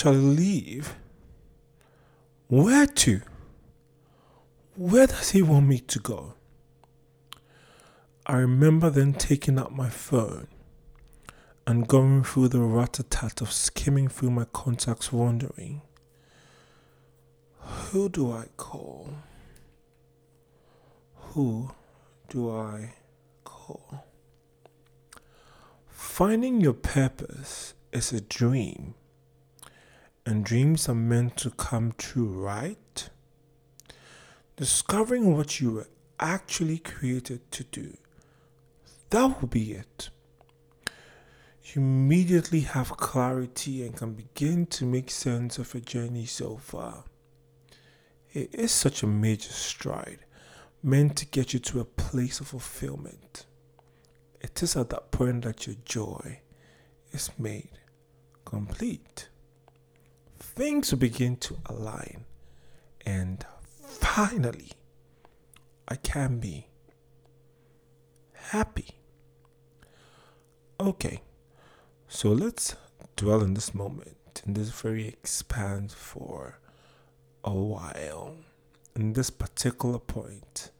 Shall leave? Where to? Where does he want me to go? I remember then taking out my phone and going through the rat a tat of skimming through my contacts, wondering who do I call? Who do I call? Finding your purpose is a dream, and dreams are meant to come true, right? Discovering what you were actually created to do. That will be it. You immediately have clarity and can begin to make sense of your journey so far. It is such a major stride, meant to get you to a place of fulfillment. It is at that point that your joy is made complete. Things begin to align, and finally, I can be happy. Okay, so let's dwell in this moment, in this very expanse for a while. In this particular point,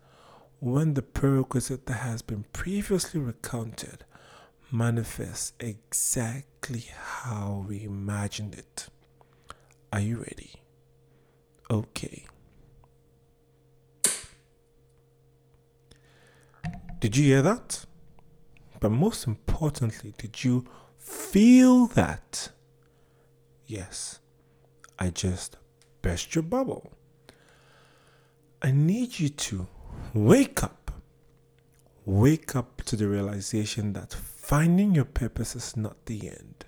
when the prerequisite that has been previously recounted manifests exactly how we imagined it. Are you ready? Okay. Did you hear that? But most importantly, did you feel that? Yes, I just burst your bubble. I need you to wake up. Wake up to the realization that finding your purpose is not the end,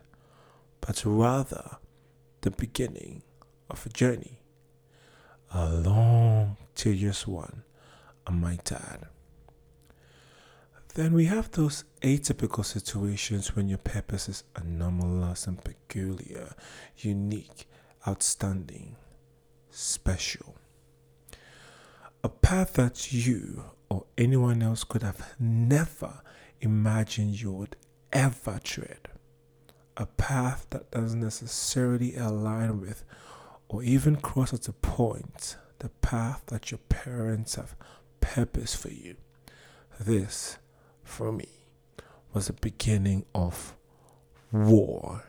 but rather the beginning of a journey. A long, tedious one, I might add. Then we have those atypical situations when your purpose is anomalous and peculiar, unique, outstanding, special. A path that you or anyone else could have never imagined you would ever tread. A path that doesn't necessarily align with or even cross at a point the path that your parents have purpose for you. This for me was the beginning of war.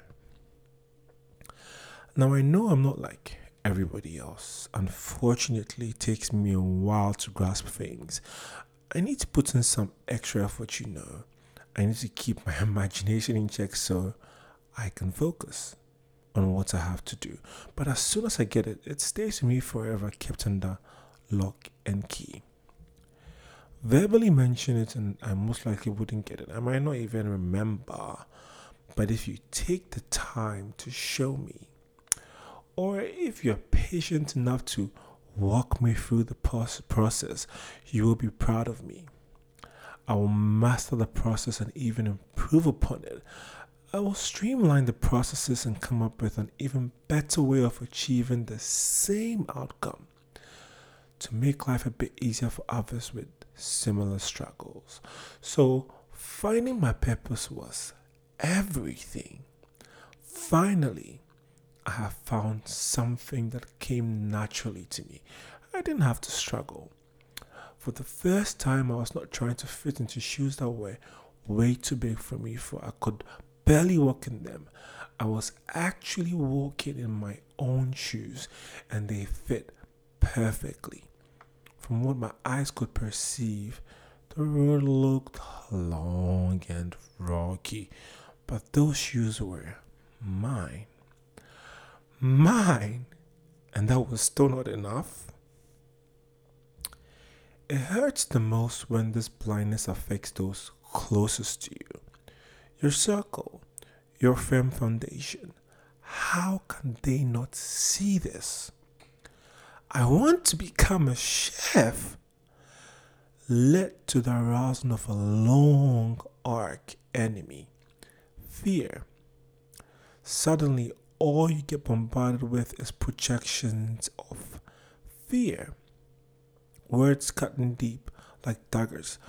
Now I know I'm not like everybody else. Unfortunately, it takes me a while to grasp things. I need to put in some extra effort, you know. I need to keep my imagination in check so I can focus on what I have to do. But as soon as I get it, it stays with me forever, kept under lock and key verbally mention it and I most likely wouldn't get it. I might not even remember. But if you take the time to show me, or if you're patient enough to walk me through the process, you will be proud of me. I will master the process and even improve upon it. I will streamline the processes and come up with an even better way of achieving the same outcome to make life a bit easier for others with similar struggles. So, finding my purpose was everything. Finally, I have found something that came naturally to me. I didn't have to struggle. For the first time, I was not trying to fit into shoes that were way too big for me, for I could barely walking them. I was actually walking in my own shoes, and they fit perfectly. From what my eyes could perceive, the road looked long and rocky, but those shoes were mine. Mine! And that was still not enough. It hurts the most when this blindness affects those closest to you. Your circle, your firm foundation. How can they not see this? I want to become a chef led to the arousing of a long arc enemy fear. Suddenly, all you get bombarded with is projections of fear. Words cutting deep like daggers,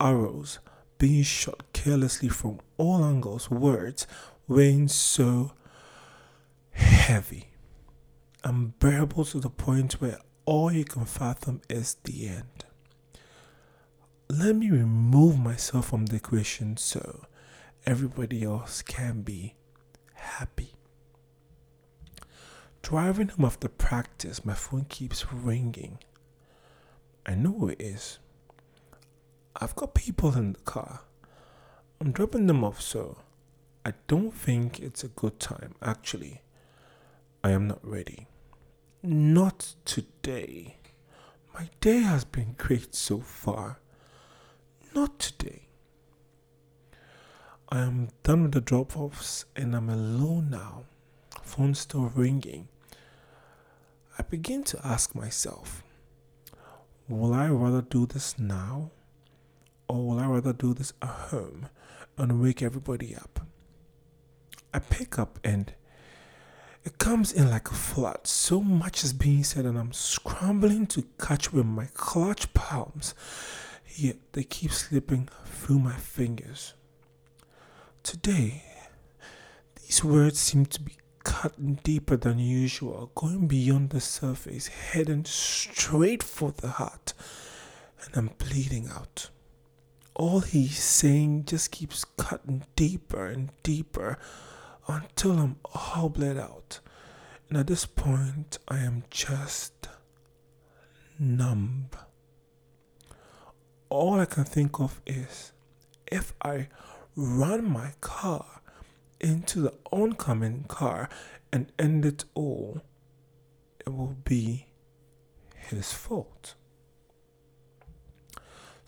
arrows being shot carelessly from all angles, words weighing so heavy, unbearable to the point where all you can fathom is the end. Let me remove myself from the equation so everybody else can be happy. Driving home after practice, my phone keeps ringing. I know it is. I've got people in the car. I'm dropping them off, so I don't think it's a good time. Actually, I am not ready. Not today. My day has been great so far. Not today. I am done with the drop offs and I'm alone now. Phone still ringing. I begin to ask myself, will I rather do this now Oh, or will I rather do this at home and wake everybody up? I pick up and it comes in like a flood. So much is being said, and I'm scrambling to catch with my clutch palms. Yet they keep slipping through my fingers. Today, these words seem to be cutting deeper than usual, going beyond the surface, heading straight for the heart, and I'm bleeding out. All he's saying just keeps cutting deeper and deeper until I'm all bled out. And at this point, I am just numb. All I can think of is if I run my car into the oncoming car and end it all, it will be his fault.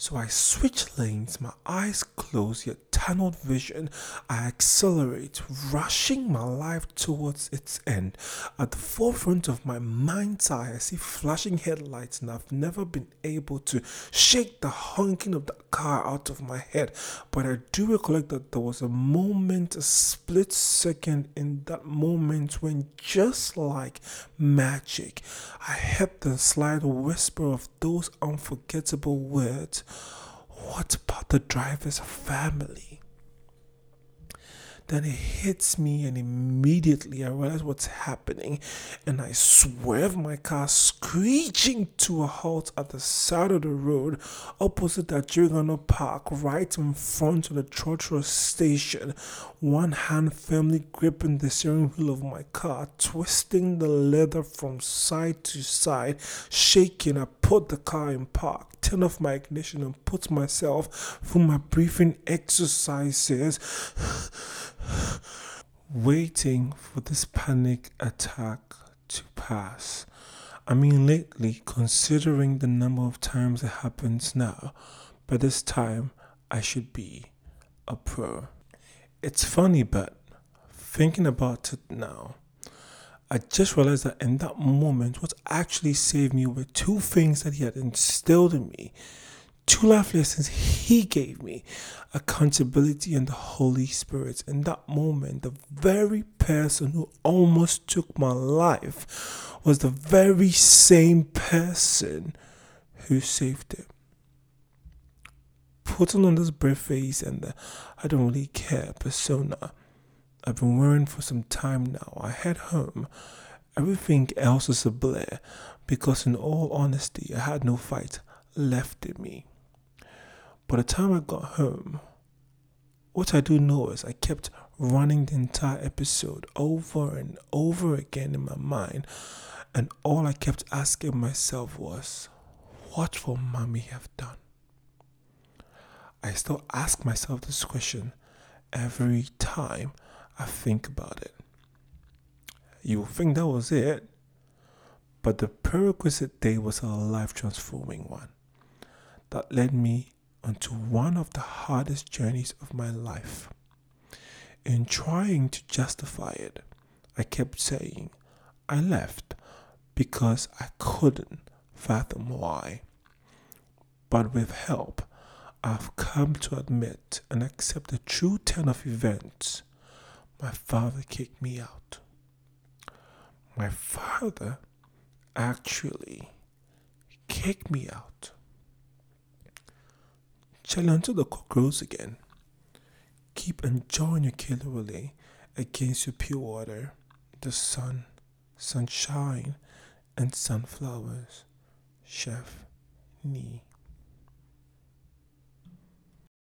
So I switch lanes, my eyes closed yet tunneled vision, I accelerate, rushing my life towards its end. At the forefront of my mind's eye, I see flashing headlights, and I've never been able to shake the honking of the car out of my head. But I do recollect that there was a moment, a split second in that moment when, just like magic, I heard the slight whisper of those unforgettable words. What about the driver's family? Then it hits me, and immediately I realize what's happening, and I swerve my car, screeching to a halt at the side of the road opposite the Jirigano Park, right in front of the Church station. One hand firmly gripping the steering wheel of my car, twisting the leather from side to side, shaking. I put the car in park, turn off my ignition, and put myself through my breathing exercises waiting for this panic attack to pass. I mean, lately, considering the number of times it happens now, by this time I should be a pro. It's funny, but thinking about it now, I just realized that in that moment, what actually saved me were two things that he had instilled in me two life lessons he gave me accountability and the Holy Spirit. In that moment, the very person who almost took my life was the very same person who saved it. Putting on this brave face and the I don't really care persona I've been wearing for some time now, I head home. Everything else is a blur because, in all honesty, I had no fight left in me. By the time I got home, what I do know is I kept running the entire episode over and over again in my mind, and all I kept asking myself was, What will mommy have done? I still ask myself this question every time I think about it. You think that was it, but the prerequisite day was a life transforming one that led me onto one of the hardest journeys of my life. In trying to justify it, I kept saying I left because I couldn't fathom why. But with help, I've come to admit and accept the true turn of events. My father kicked me out. My father actually kicked me out Challenge the cock grows again. Keep enjoying your Killer against your pure water. the sun, sunshine, and sunflowers. Chef Nee.